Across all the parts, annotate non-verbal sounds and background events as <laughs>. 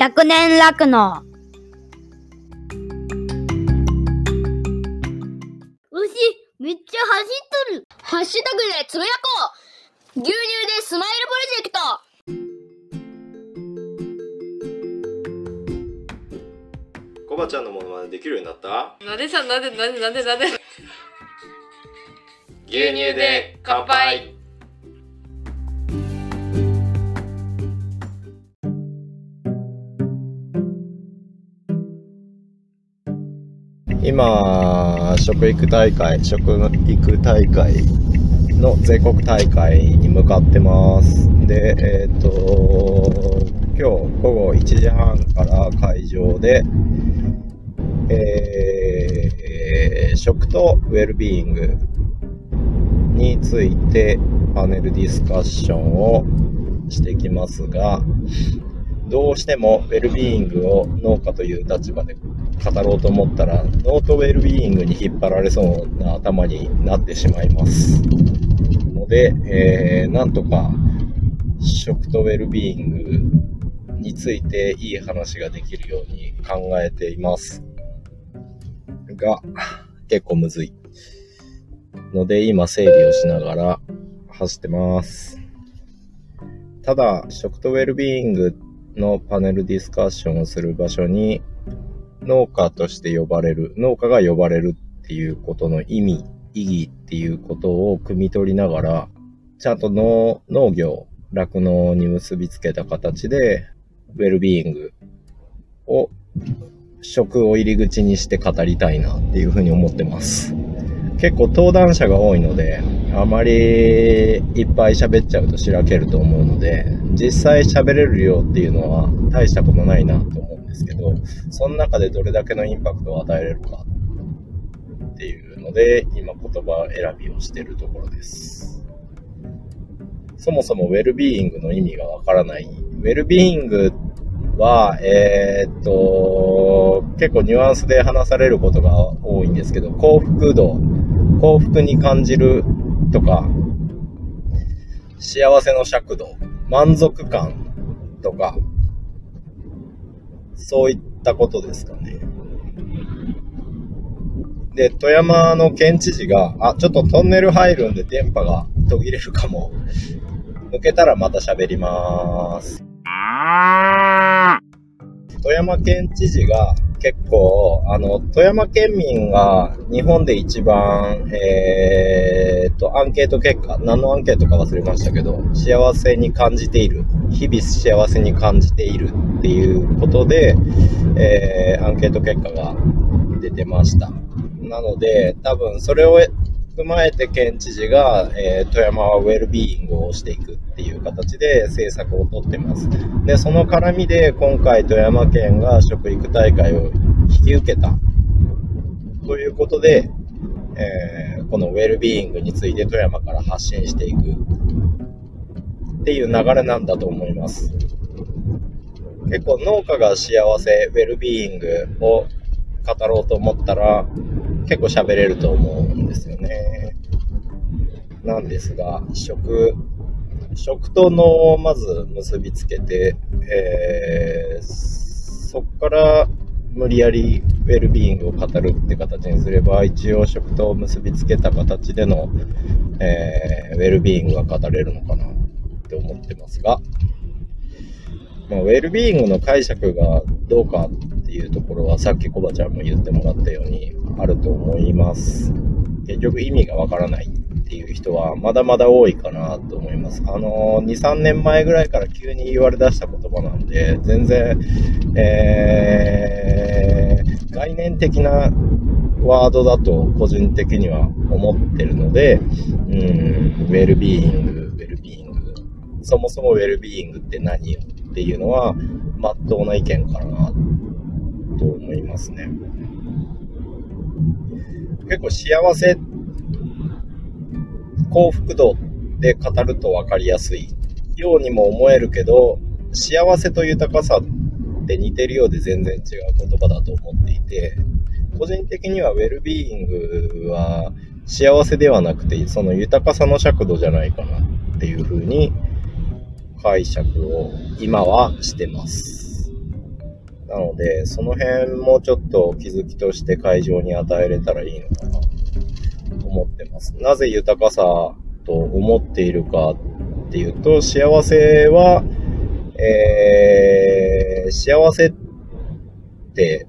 100年楽の。牛、めっちゃ走っとる。ハッシュタグでつぶやこう牛乳でスマイルプロジェクトコバちゃんのものまねできるようになった？なんでさ、なんで、なんで、なんで、なんで？牛乳で乾杯今、食育大会、食育大会の全国大会に向かってます。で、えっ、と、今日午後1時半から会場で、えー食とウェルビーイングについてパネルディスカッションをしていきますが、どうしてもウェルビーイングを農家という立場で語ろうと思ったら、農とウェルビーイングに引っ張られそうな頭になってしまいます。ので、えーなんとか食とウェルビーイングについていい話ができるように考えています。が、結構むずい。ので、今整理をしながら走ってます。ただ、食とウェルビーイングのパネルディスカッションをする場所に、農家として呼ばれる、農家が呼ばれるっていうことの意味、意義っていうことを汲み取りながら、ちゃんと農農業、酪農に結びつけた形で、ウェルビーイングを食を入り口にして語りたいなっていうふうに思ってます。結構登壇者が多いので、あまりいっぱい喋っちゃうとしらけると思うので、実際喋れる量っていうのは大したことないなと思うですけど、その中でどれだけのインパクトを与えれるかっていうので、今言葉選びをしてるところです。そもそもウェルビーイングの意味がわからない。ウェルビーイングは、えーっと、結構ニュアンスで話されることが多いんですけど、幸福度、幸福に感じるとか、幸せの尺度、満足感とか、そういったことですかね。で、富山の県知事が、あ、ちょっとトンネル入るんで電波が途切れるかも。抜けたらまた喋ります。富山県知事が結構、あの、富山県民が日本で一番、えーっと、アンケート結果、何のアンケートか忘れましたけど、幸せに感じている、日々幸せに感じているっていうことで、えーアンケート結果が出てました。なので、多分それを踏まえて県知事が、えー富山はウェルビーイングをしていくていう形で政策をとってます。で、その絡みで今回富山県が食育大会を引き受けたということで、えーこのウェルビーイングについて富山から発信していくっていう流れなんだと思います。結構農家が幸せ、ウェルビーイングを語ろうと思ったら結構喋れると思うんですよね。なんですが、食、食と脳をまず結びつけて、えーそこから無理やりウェルビーイングを語るって形にすれば、一応食と結びつけた形での、えーウェルビーイングが語れるのかなって思ってますが、まあ、ウェルビーイングの解釈がどうかっていうところはさっきコバちゃんも言ってもらったようにあると思います。結局意味がわからないっていう人はまだまだ多いかなと思います。あの、2、3年前ぐらいから急に言われ出した言葉なんで、全然、えー、概念的なワードだと個人的には思ってるので、うん、ウェルビーイング、ウェルビーイング、そもそもウェルビーイングって何よっていうのは、まっとうな意見かなと思いますね。結構幸せ、幸福度で語ると分かりやすいようにも思えるけど、幸せと豊かさって似てるようで全然違う言葉だと思っていて、個人的にはウェルビーイングは幸せではなくて、その豊かさの尺度じゃないかなっていうふうに解釈を今はしてます。なので、その辺もちょっと気づきとして会場に与えれたらいいのかな思ってます。なぜ豊かさと思っているかっていうと、幸せは、えー、幸せって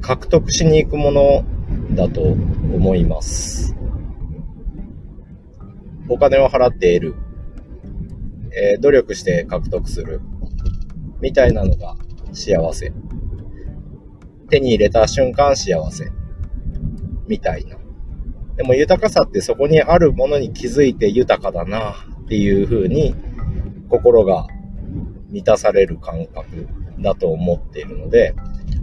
獲得しに行くものだと思います。お金を払って得る。えー努力して獲得する。みたいなのが幸せ。手に入れた瞬間幸せ。みたいな。でも豊かさってそこにあるものに気づいて豊かだなっていう風に心が満たされる感覚だと思っているので、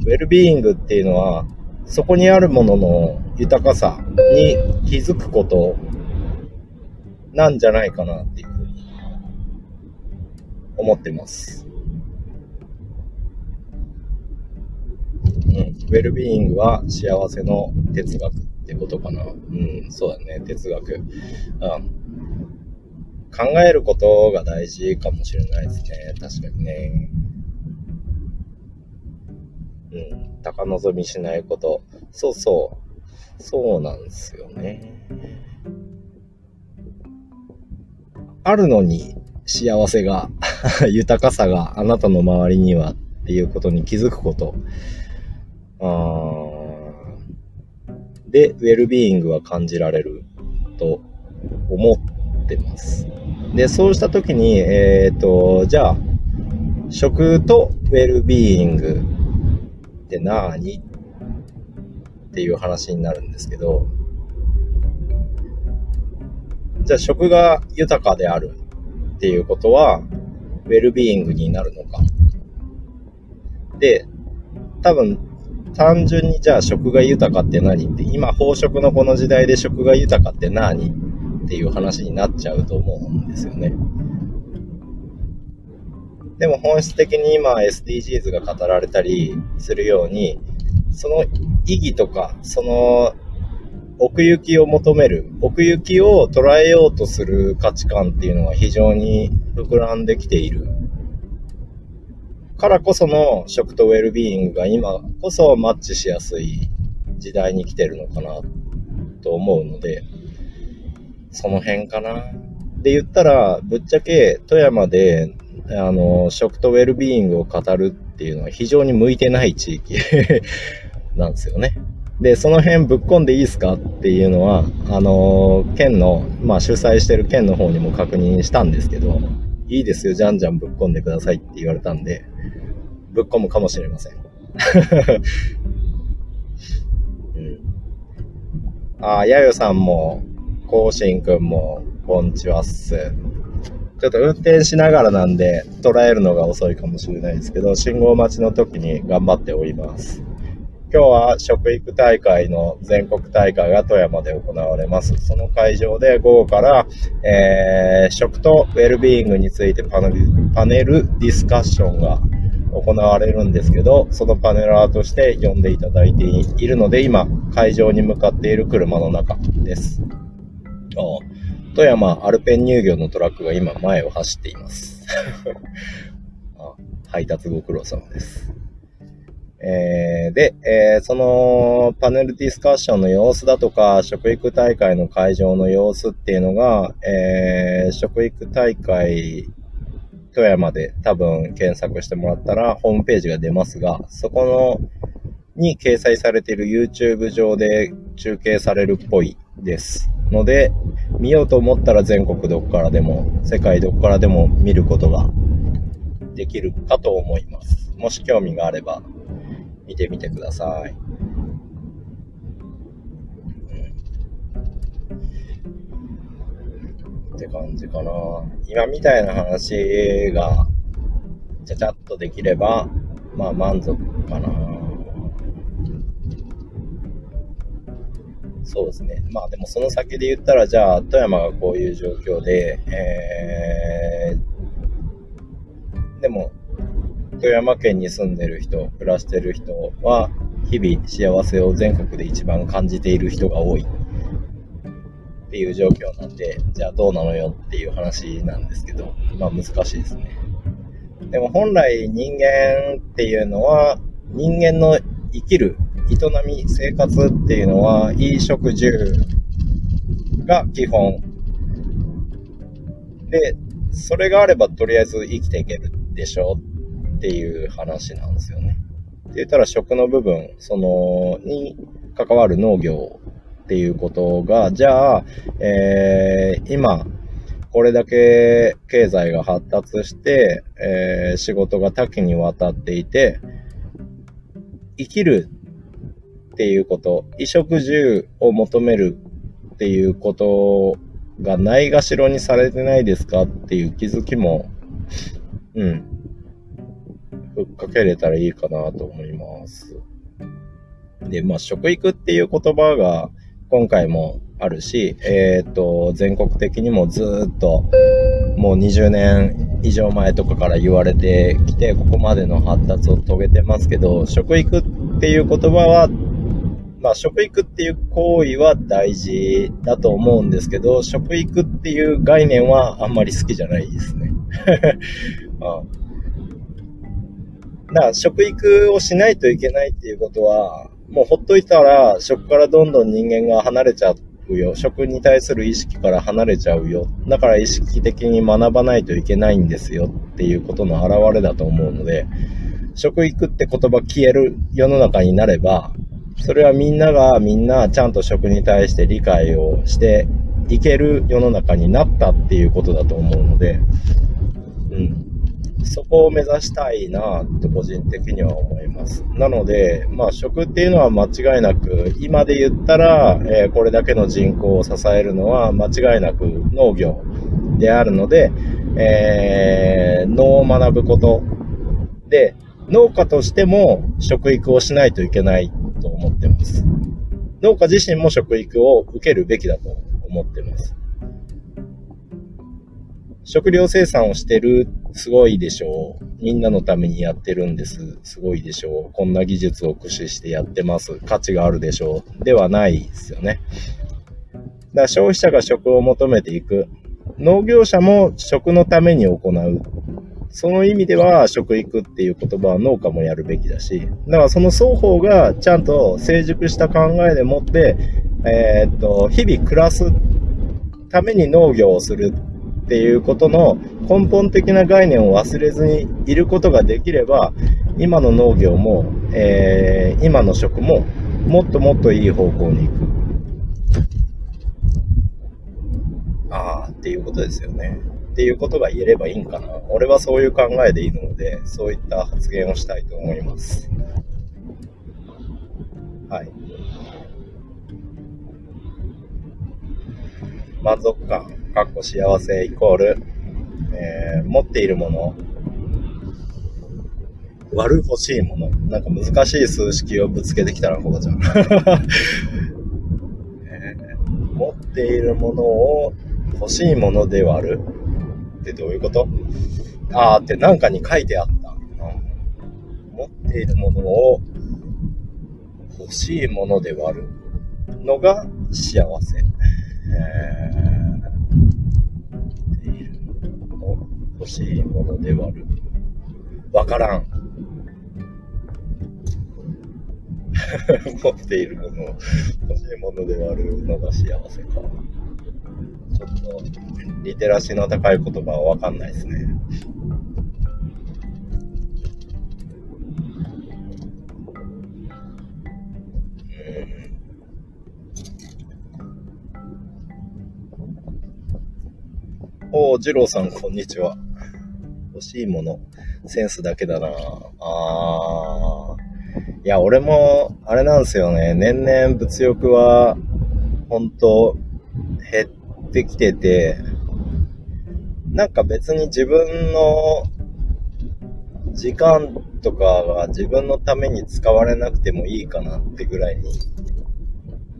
ウェルビーイングっていうのはそこにあるものの豊かさに気づくことなんじゃないかなっていうふうに思ってます。うん、ウェルビーイングは幸せの哲学ってことかな。うん、そうだね、哲学。うん、考えることが大事かもしれないですね。確かにね。うん、高望みしないこと。そうそう。そうなんですよね。あるのに幸せが、<laughs> 豊かさがあなたの周りにはっていうことに気づくこと。あーで、ウェルビーイングは感じられると思ってます。で、そうしたときに、えっ、と、じゃあ、食とウェルビーイングって何？っていう話になるんですけど、じゃあ食が豊かであるっていうことは、ウェルビーイングになるのか。で、多分、単純にじゃあ食が豊かって何って、今飽食のこの時代で食が豊かって何っていう話になっちゃうと思うんですよね。でも本質的に今 SDGs が語られたりするように、その意義とか、その奥行きを求める、奥行きを捉えようとする価値観っていうのが非常に膨らんできている。からこその食とウェルビーイングが今こそマッチしやすい時代に来てるのかなと思うので、その辺かな。で言ったら、ぶっちゃけ富山で、あの、食とウェルビーイングを語るっていうのは非常に向いてない地域 <laughs> なんですよね。で、その辺ぶっ込んでいいですかっていうのは、あの、県の、まあ主催してる県の方にも確認したんですけど、いいですよ、じゃんじゃんぶっ込んでくださいって言われたんで、ぶっ込むかもしれません。<laughs> うん、あ、やよさんも、こうしんくんも、こんちはっす。ちょっと運転しながらなんで、捉えるのが遅いかもしれないですけど、信号待ちの時に頑張っております。今日は食育大会の全国大会が富山で行われます。その会場で午後から、えー食とウェルビーイングについてパネルパネルディスカッションが行われるんですけど、そのパネラーとして呼んでいただいているので、今、会場に向かっている車の中です。富山アルペン乳業のトラックが今前を走っています。<laughs> 配達ご苦労様です。えーで、えーそのパネルディスカッションの様子だとか、食育大会の会場の様子っていうのが、えー食育大会富山で多分検索してもらったらホームページが出ますが、そこのに掲載されている YouTube 上で中継されるっぽいです。ので、見ようと思ったら全国どこからでも、世界どこからでも見ることができるかと思います。もし興味があれば、見てみてください。って感じかな。今みたいな話が、ちゃちゃっとできれば、まあ満足かな。そうですね。まあでもその先で言ったら、じゃあ富山がこういう状況で、えー、でも富山県に住んでる人、暮らしてる人は、日々幸せを全国で一番感じている人が多いっていう状況なんで、じゃあどうなのよっていう話なんですけど、まあ難しいですね。でも本来人間っていうのは、人間の生きる営み、生活っていうのは、衣食住が基本。で、それがあればとりあえず生きていけるでしょうっていう話なんですよね。って言ったら食の部分、その、に関わる農業っていうことが、じゃあ、えー、今、これだけ経済が発達して、えー、仕事が多岐にわたっていて、生きるっていうこと、衣食住を求めるっていうことがないがしろにされてないですかっていう気づきも、うん、ふっかけれたらいいかなと思います。で、まあ、食育っていう言葉が今回もあるし、えっ、ー、と、全国的にもずっと、もう20年以上前とかから言われてきて、ここまでの発達を遂げてますけど、食育っていう言葉は、まあ、食育っていう行為は大事だと思うんですけど、食育っていう概念はあんまり好きじゃないですね。<laughs> だ食育をしないといけないっていうことは、もうほっといたら食からどんどん人間が離れちゃうよ。食に対する意識から離れちゃうよ。だから意識的に学ばないといけないんですよっていうことの表れだと思うので、食育って言葉消える世の中になれば、それはみんながみんなちゃんと食に対して理解をしていける世の中になったっていうことだと思うので、うん。そこを目指したいなと個人的には思います。なので、まあ食っていうのは間違いなく、今で言ったら、えー、これだけの人口を支えるのは間違いなく農業であるので、えー、農を学ぶことで、農家としても食育をしないといけないと思ってます。農家自身も食育を受けるべきだと思ってます。食料生産をしてる、すごいでしょう。みんなのためにやってるんです。すごいでしょう。こんな技術を駆使してやってます。価値があるでしょう。ではないですよね。だから消費者が食を求めていく。農業者も食のために行う。その意味では食育っていう言葉は農家もやるべきだし、だからその双方がちゃんと成熟した考えでもって、えー、っと、日々暮らすために農業をするっていうことの根本的な概念を忘れずにいることができれば、今の農業も、えー、今の食ももっともっといい方向に行く。ああ、っていうことですよね。っていうことが言えればいいんかな。俺はそういう考えでいるので、そういった発言をしたいと思います。はい。満足感。かっこ幸せイコール、えー、持っているもの、割る欲しいもの。なんか難しい数式をぶつけてきたらこうじゃん、<laughs> えー。持っているものを欲しいもので割るってどういうこと？あーってなんかに書いてあった。持っているものを欲しいもので割るのが幸せ。えー欲しいものではある。わからん。持っているもの欲しいものではあるのが幸せか。ちょっと、リテラシーの高い言葉はわかんないですね。お、二郎さん、こんにちは。欲しいもの、センスだけだなあー。いや、俺も、あれなんですよね。年々物欲は、ほんと、減ってきてて、なんか別に自分の時間とかが自分のために使われなくてもいいかなってぐらいに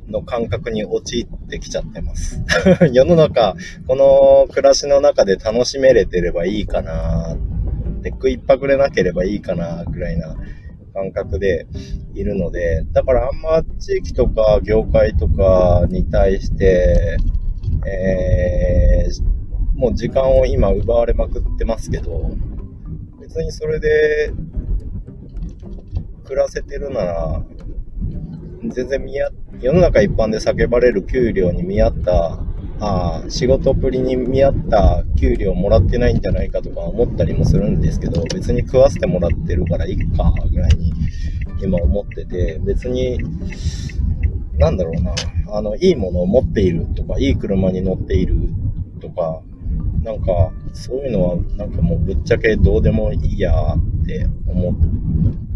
の感覚に陥ってきちゃってます。<laughs> 世の中、この暮らしの中で楽しめれてればいいかなって食いっぱぐれなければいいかなぐらいな感覚でいるので、だからあんま地域とか業界とかに対して、えー、もう時間を今奪われまくってますけど、別にそれで暮らせてるなら、全然見合っ、世の中一般で叫ばれる給料に見合った、あー仕事ぶりに見合った給料もらってないんじゃないかとか思ったりもするんですけど、別に食わせてもらってるからいいか、ぐらいに今思ってて、別に、なんだろうな、あの、いいものを持っているとか、いい車に乗っているとか、なんか、そういうのは、なんかもうぶっちゃけどうでもいいやって思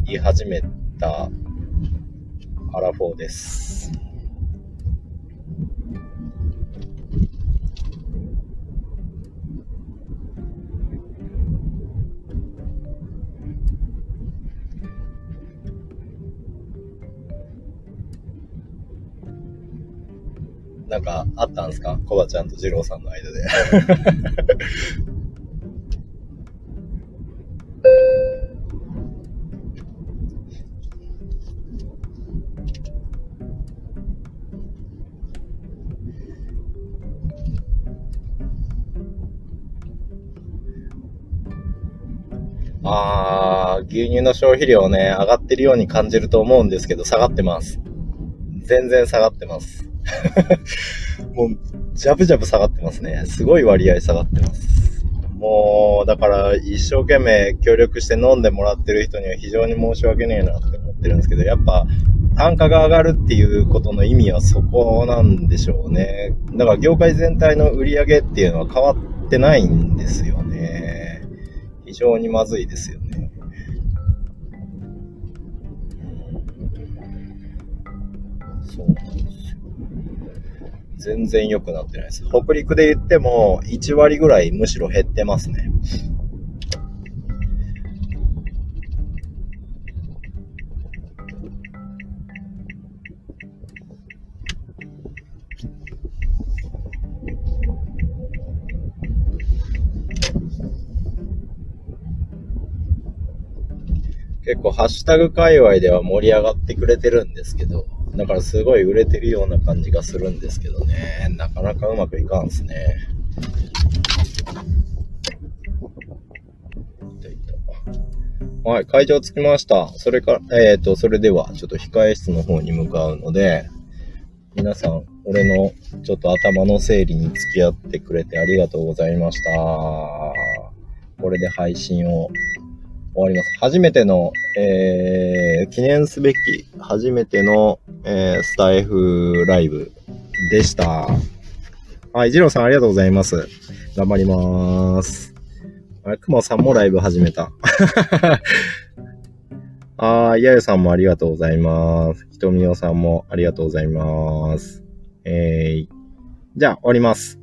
い始めたアラフォーです。なんかあったんですか？コバちゃんと二郎さんの間で。あー、牛乳の消費量ね、上がってるように感じると思うんですけど、下がってます。全然下がってます。<laughs> もう、ジャブジャブ下がってますね。すごい割合下がってます。もう、だから、一生懸命協力して飲んでもらってる人には非常に申し訳ねえなって思ってるんですけど、やっぱ、単価が上がるっていうことの意味はそこなんでしょうね。だから、業界全体の売り上げっていうのは変わってないんですよね。非常にまずいですよね。そうなんですよ。全然良くなってないです。北陸で言っても1割ぐらいむしろ減ってますね。結構ハッシュタグ界隈では盛り上がってくれてるんですけど、だからすごい売れてるような感じがするんですけどね、なかなかうまくいかんすね。はい、会場着きました。それから、えっ、と、それでは、ちょっと控え室の方に向かうので、皆さん、俺のちょっと頭の整理に付き合ってくれてありがとうございました。これで配信を終わります。初めての、えー、記念すべき、初めての、えー、スタイフライブでした。はい、ジローさんありがとうございます。頑張りまーす。あれ、くまさんもライブ始めた。<laughs> あー、やゆさんもありがとうございます。ひとみおさんもありがとうございます。えー、じゃあ終わります。